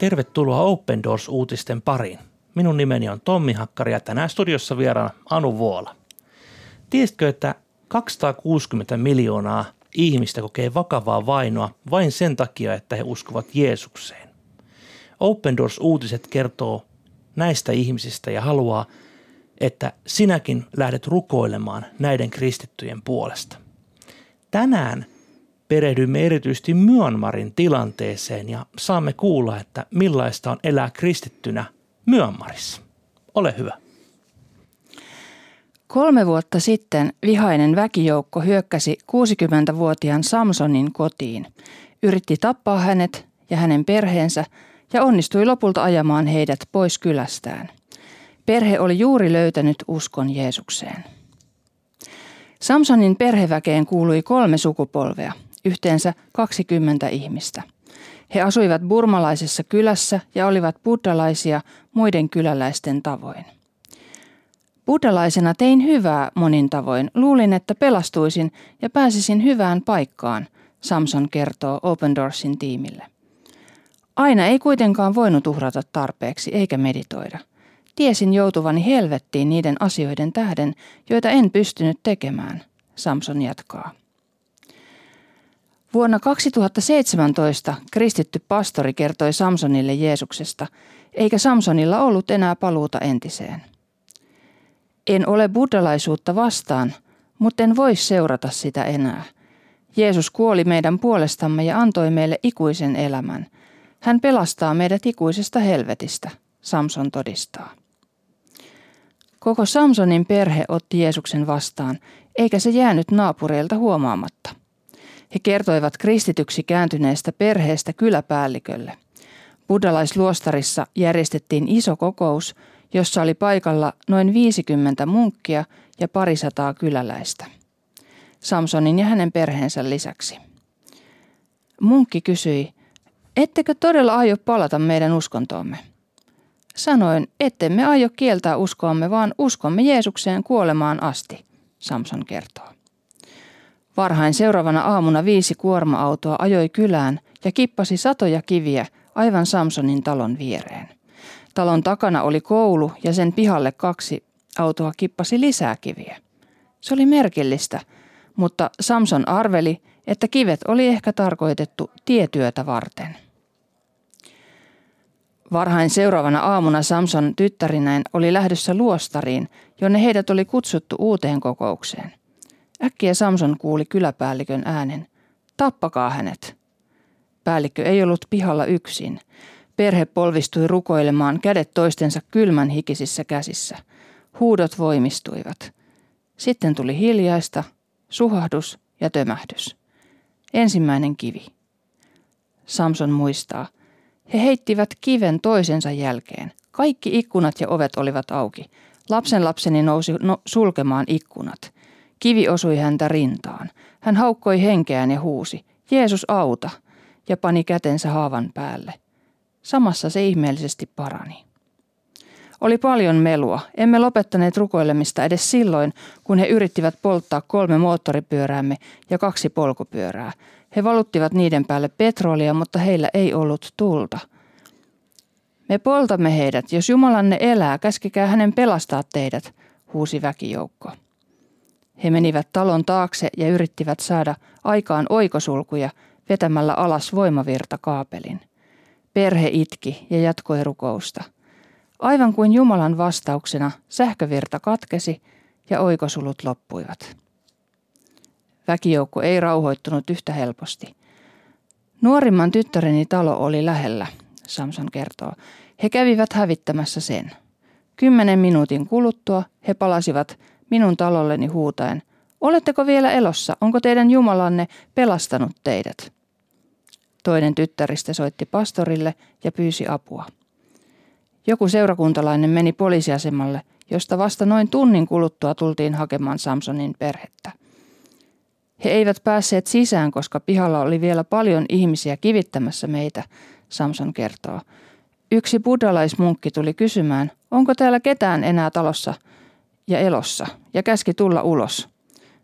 Tervetuloa Open Doors-uutisten pariin. Minun nimeni on Tommi Hakkari ja tänään studiossa vieraana Anu Vuola. Tiesitkö, että 260 miljoonaa ihmistä kokee vakavaa vainoa vain sen takia, että he uskovat Jeesukseen? Open Doors-uutiset kertoo näistä ihmisistä ja haluaa, että sinäkin lähdet rukoilemaan näiden kristittyjen puolesta. Tänään perehdymme erityisesti Myanmarin tilanteeseen ja saamme kuulla, että millaista on elää kristittynä Myanmarissa. Ole hyvä. Kolme vuotta sitten vihainen väkijoukko hyökkäsi 60-vuotiaan Samsonin kotiin, yritti tappaa hänet ja hänen perheensä ja onnistui lopulta ajamaan heidät pois kylästään. Perhe oli juuri löytänyt uskon Jeesukseen. Samsonin perheväkeen kuului kolme sukupolvea, yhteensä 20 ihmistä. He asuivat burmalaisessa kylässä ja olivat buddalaisia muiden kyläläisten tavoin. Buddalaisena tein hyvää monin tavoin. Luulin, että pelastuisin ja pääsisin hyvään paikkaan, Samson kertoo Open Doorsin tiimille. Aina ei kuitenkaan voinut uhrata tarpeeksi eikä meditoida. Tiesin joutuvani helvettiin niiden asioiden tähden, joita en pystynyt tekemään, Samson jatkaa. Vuonna 2017 kristitty pastori kertoi Samsonille Jeesuksesta, eikä Samsonilla ollut enää paluuta entiseen. En ole buddhalaisuutta vastaan, mutta en voi seurata sitä enää. Jeesus kuoli meidän puolestamme ja antoi meille ikuisen elämän. Hän pelastaa meidät ikuisesta helvetistä, Samson todistaa. Koko Samsonin perhe otti Jeesuksen vastaan, eikä se jäänyt naapureilta huomaamatta. He kertoivat kristityksi kääntyneestä perheestä kyläpäällikölle. Buddalaisluostarissa järjestettiin iso kokous, jossa oli paikalla noin 50 munkkia ja parisataa kyläläistä. Samsonin ja hänen perheensä lisäksi. Munkki kysyi, ettekö todella aio palata meidän uskontoomme? Sanoin, ettemme aio kieltää uskoamme, vaan uskomme Jeesukseen kuolemaan asti, Samson kertoo. Varhain seuraavana aamuna viisi kuorma-autoa ajoi kylään ja kippasi satoja kiviä aivan Samsonin talon viereen. Talon takana oli koulu ja sen pihalle kaksi autoa kippasi lisää kiviä. Se oli merkillistä, mutta Samson arveli, että kivet oli ehkä tarkoitettu tietyötä varten. Varhain seuraavana aamuna Samson tyttärinäin oli lähdössä luostariin, jonne heidät oli kutsuttu uuteen kokoukseen. Äkkiä Samson kuuli kyläpäällikön äänen. Tappakaa hänet. Päällikkö ei ollut pihalla yksin. Perhe polvistui rukoilemaan kädet toistensa kylmän hikisissä käsissä. Huudot voimistuivat. Sitten tuli hiljaista, suhahdus ja tömähdys. Ensimmäinen kivi. Samson muistaa. He heittivät kiven toisensa jälkeen. Kaikki ikkunat ja ovet olivat auki. Lapsen lapseni nousi no, sulkemaan ikkunat – Kivi osui häntä rintaan. Hän haukkoi henkeään ja huusi, Jeesus auta, ja pani kätensä haavan päälle. Samassa se ihmeellisesti parani. Oli paljon melua. Emme lopettaneet rukoilemista edes silloin, kun he yrittivät polttaa kolme moottoripyöräämme ja kaksi polkupyörää. He valuttivat niiden päälle petrolia, mutta heillä ei ollut tulta. Me poltamme heidät, jos Jumalanne elää, käskekää hänen pelastaa teidät, huusi väkijoukko. He menivät talon taakse ja yrittivät saada aikaan oikosulkuja vetämällä alas voimavirta kaapelin. Perhe itki ja jatkoi rukousta. Aivan kuin Jumalan vastauksena sähkövirta katkesi ja oikosulut loppuivat. Väkijoukko ei rauhoittunut yhtä helposti. Nuorimman tyttäreni talo oli lähellä, Samson kertoo. He kävivät hävittämässä sen. Kymmenen minuutin kuluttua he palasivat minun talolleni huutaen, Oletteko vielä elossa? Onko teidän Jumalanne pelastanut teidät? Toinen tyttäristä soitti pastorille ja pyysi apua. Joku seurakuntalainen meni poliisiasemalle, josta vasta noin tunnin kuluttua tultiin hakemaan Samsonin perhettä. He eivät päässeet sisään, koska pihalla oli vielä paljon ihmisiä kivittämässä meitä, Samson kertoo. Yksi buddhalaismunkki tuli kysymään, onko täällä ketään enää talossa – ja elossa ja käski tulla ulos.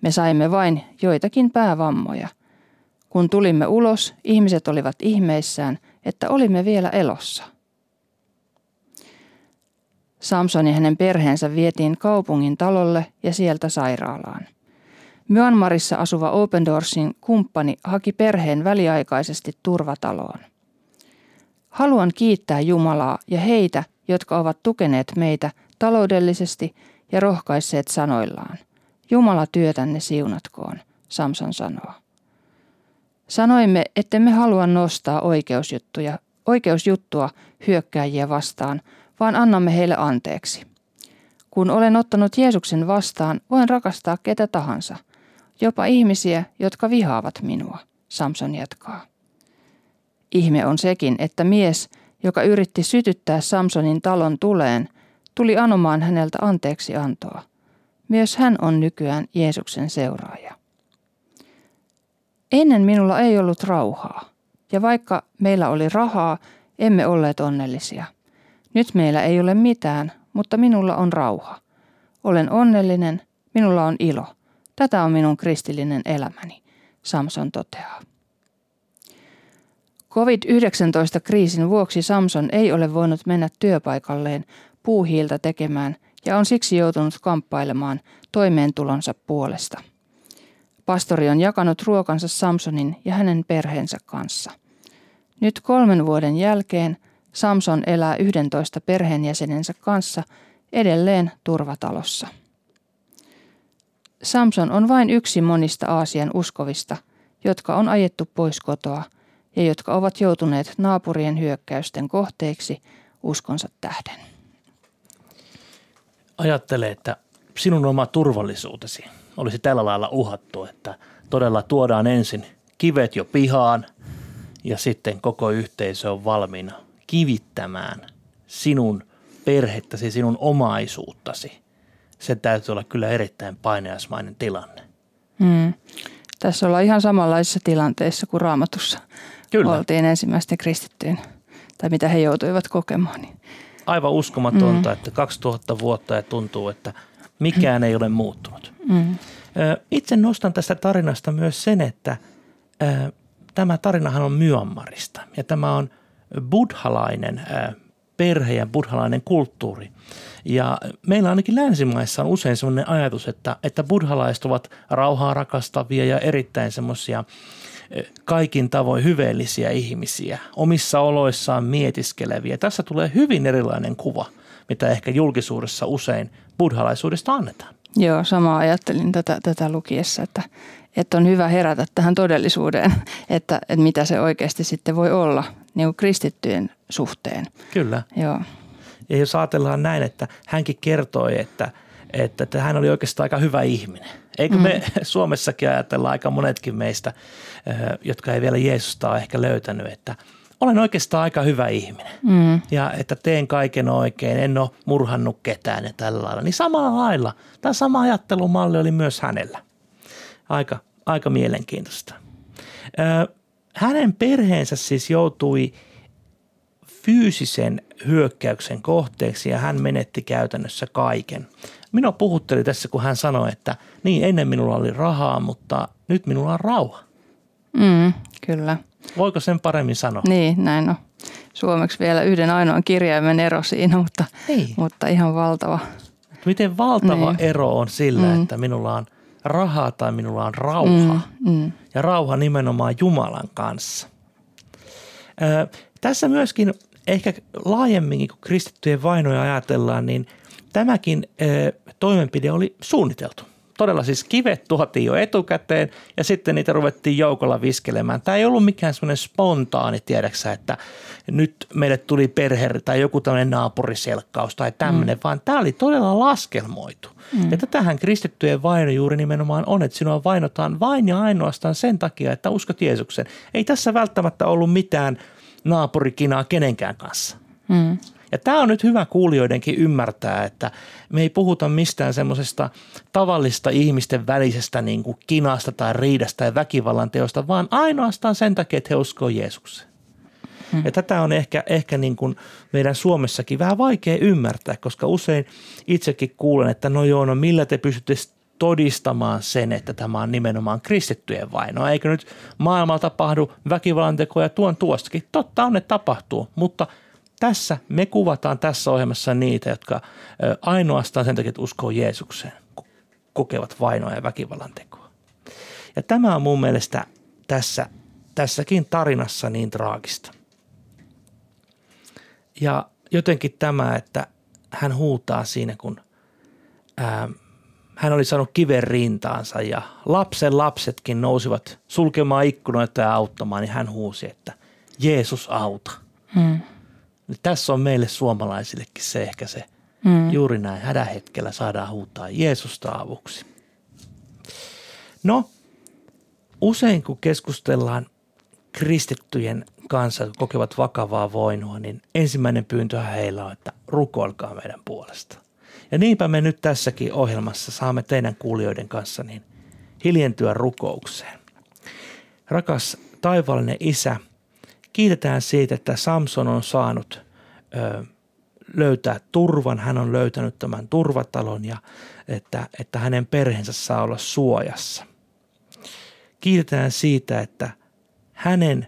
Me saimme vain joitakin päävammoja. Kun tulimme ulos, ihmiset olivat ihmeissään että olimme vielä elossa. Samson ja hänen perheensä vietiin kaupungin talolle ja sieltä sairaalaan. Myanmarissa asuva Open Doorsin kumppani haki perheen väliaikaisesti turvataloon. Haluan kiittää Jumalaa ja heitä, jotka ovat tukeneet meitä taloudellisesti ja rohkaisseet sanoillaan. Jumala työtänne siunatkoon, Samson sanoo. Sanoimme, ettemme halua nostaa oikeusjuttuja, oikeusjuttua hyökkääjiä vastaan, vaan annamme heille anteeksi. Kun olen ottanut Jeesuksen vastaan, voin rakastaa ketä tahansa, jopa ihmisiä, jotka vihaavat minua, Samson jatkaa. Ihme on sekin, että mies, joka yritti sytyttää Samsonin talon tuleen, tuli anomaan häneltä anteeksi antoa. Myös hän on nykyään Jeesuksen seuraaja. Ennen minulla ei ollut rauhaa, ja vaikka meillä oli rahaa, emme olleet onnellisia. Nyt meillä ei ole mitään, mutta minulla on rauha. Olen onnellinen, minulla on ilo. Tätä on minun kristillinen elämäni, Samson toteaa. COVID-19-kriisin vuoksi Samson ei ole voinut mennä työpaikalleen puuhiiltä tekemään ja on siksi joutunut kamppailemaan toimeentulonsa puolesta. Pastori on jakanut ruokansa Samsonin ja hänen perheensä kanssa. Nyt kolmen vuoden jälkeen Samson elää 11 perheenjäsenensä kanssa edelleen turvatalossa. Samson on vain yksi monista Aasian uskovista, jotka on ajettu pois kotoa – ja jotka ovat joutuneet naapurien hyökkäysten kohteeksi uskonsa tähden. Ajattele, että sinun oma turvallisuutesi olisi tällä lailla uhattu, että todella tuodaan ensin kivet jo pihaan ja sitten koko yhteisö on valmiina kivittämään sinun perhettäsi, sinun omaisuuttasi. Se täytyy olla kyllä erittäin paineasmainen tilanne. Hmm. Tässä ollaan ihan samanlaisessa tilanteessa kuin raamatussa Kyllä. oltiin ensimmäisten kristittyjen, tai mitä he joutuivat kokemaan. Niin. Aivan uskomatonta, mm. että 2000 vuotta ja tuntuu, että mikään ei ole muuttunut. Mm. Itse nostan tästä tarinasta myös sen, että tämä tarinahan on Myanmarista ja tämä on buddhalainen perhe ja buddhalainen kulttuuri. Ja meillä ainakin länsimaissa on usein sellainen ajatus, että, että buddhalaiset ovat rauhaa rakastavia ja erittäin semmoisia – kaikin tavoin hyveellisiä ihmisiä, omissa oloissaan mietiskeleviä. Tässä tulee hyvin erilainen kuva, mitä ehkä julkisuudessa usein buddhalaisuudesta annetaan. Joo, sama ajattelin tätä, tätä lukiessa, että, että on hyvä herätä tähän todellisuuteen, että, että mitä se oikeasti sitten voi olla niin kuin kristittyjen suhteen. Kyllä. Joo. Ja jos ajatellaan näin, että hänkin kertoi, että, että, että hän oli oikeastaan aika hyvä ihminen. Eikö mm. me Suomessakin ajatella aika monetkin meistä, jotka ei vielä Jeesusta ole ehkä löytänyt, että olen oikeastaan aika hyvä ihminen. Mm. Ja että teen kaiken oikein, en ole murhannut ketään ja tällä lailla. Niin samalla lailla, tämä sama ajattelumalli oli myös hänellä. Aika, aika mielenkiintoista. Hänen perheensä siis joutui fyysisen hyökkäyksen kohteeksi ja hän menetti käytännössä kaiken. Minua puhutteli tässä, kun hän sanoi, että niin ennen minulla oli rahaa, mutta nyt minulla on rauha. Mm, kyllä. Voiko sen paremmin sanoa? Niin, näin on. Suomeksi vielä yhden ainoan kirjaimen ero siinä, mutta, niin. mutta ihan valtava. Miten valtava niin. ero on sillä, mm. että minulla on rahaa tai minulla on rauha. Mm, mm. Ja rauha nimenomaan Jumalan kanssa. Ö, tässä myöskin ehkä laajemminkin, kun kristittyjen vainoja ajatellaan, niin tämäkin toimenpide oli suunniteltu. Todella siis kivet tuotiin jo etukäteen ja sitten niitä ruvettiin joukolla viskelemään. Tämä ei ollut mikään semmoinen spontaani, tiedäksä, että nyt meille tuli perhe tai joku tämmöinen naapuriselkkaus tai tämmöinen, mm. vaan tämä oli todella laskelmoitu. Mm. Ja tätähän kristittyjen vaino juuri nimenomaan on, että sinua vainotaan vain ja ainoastaan sen takia, että uskot Jeesuksen. Ei tässä välttämättä ollut mitään naapurikinaa kenenkään kanssa. Mm. Ja tämä on nyt hyvä kuulijoidenkin ymmärtää, että me ei puhuta mistään semmoisesta tavallista ihmisten välisestä niin kuin kinasta tai riidasta tai väkivallan teosta, vaan ainoastaan sen takia, että he uskoo Jeesukseen. Hmm. Ja tätä on ehkä, ehkä niin kuin meidän Suomessakin vähän vaikea ymmärtää, koska usein itsekin kuulen, että no joo, no millä te pystytte todistamaan sen, että tämä on nimenomaan kristittyjen vaino. Eikö nyt maailmalla tapahdu väkivallan tekoja tuon tuostakin? Totta on, että tapahtuu, mutta tässä me kuvataan tässä ohjelmassa niitä, jotka ainoastaan sen takia, että uskoo Jeesukseen, kokevat vainoa ja väkivallan tekoa. Ja tämä on mun mielestä tässä, tässäkin tarinassa niin traagista. Ja jotenkin tämä, että hän huutaa siinä, kun ää, hän oli saanut kiven rintaansa ja lapsen lapsetkin nousivat sulkemaan ikkunoita ja auttamaan, niin hän huusi, että Jeesus auta. Hmm. Tässä on meille suomalaisillekin se ehkä se, hmm. juuri näin hädähetkellä saadaan huutaa Jeesusta avuksi. No, usein kun keskustellaan kristittyjen kanssa, jotka kokevat vakavaa voinua, niin ensimmäinen pyyntö heillä on, että rukoilkaa meidän puolesta. Ja niinpä me nyt tässäkin ohjelmassa saamme teidän kuulijoiden kanssa niin hiljentyä rukoukseen. Rakas taivaallinen isä, kiitetään siitä, että Samson on saanut ö, löytää turvan, hän on löytänyt tämän turvatalon ja että, että hänen perheensä saa olla suojassa. Kiitetään siitä, että hänen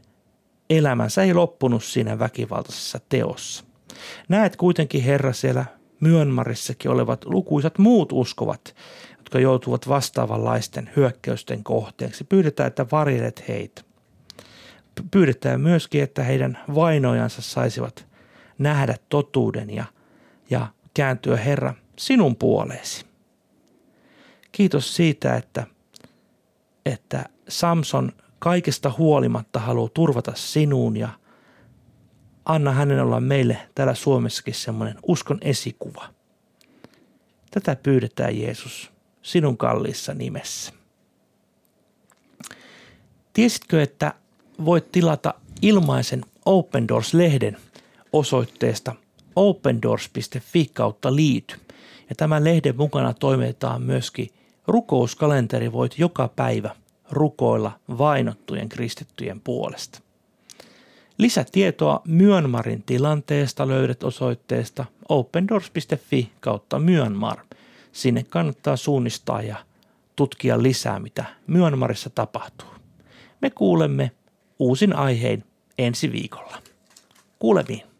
elämänsä ei loppunut siinä väkivaltaisessa teossa. Näet kuitenkin, Herra, siellä Myönmarissakin olevat lukuisat muut uskovat, jotka joutuvat vastaavanlaisten hyökkäysten kohteeksi. Pyydetään, että varjelet heitä. Pyydetään myöskin, että heidän vainojansa saisivat nähdä totuuden ja, ja kääntyä Herra sinun puoleesi. Kiitos siitä, että, että Samson kaikesta huolimatta haluaa turvata sinuun ja anna hänen olla meille täällä Suomessakin semmoinen uskon esikuva. Tätä pyydetään Jeesus sinun kalliissa nimessä. Tiesitkö, että voit tilata ilmaisen Open Doors-lehden osoitteesta opendoors.fi kautta liity. Ja tämän lehden mukana toimitetaan myöskin rukouskalenteri. Voit joka päivä rukoilla vainottujen kristittyjen puolesta. Lisätietoa Myönmarin tilanteesta löydät osoitteesta opendoors.fi kautta Myönmar. Sinne kannattaa suunnistaa ja tutkia lisää, mitä Myönmarissa tapahtuu. Me kuulemme uusin aihein ensi viikolla. Kuulemiin.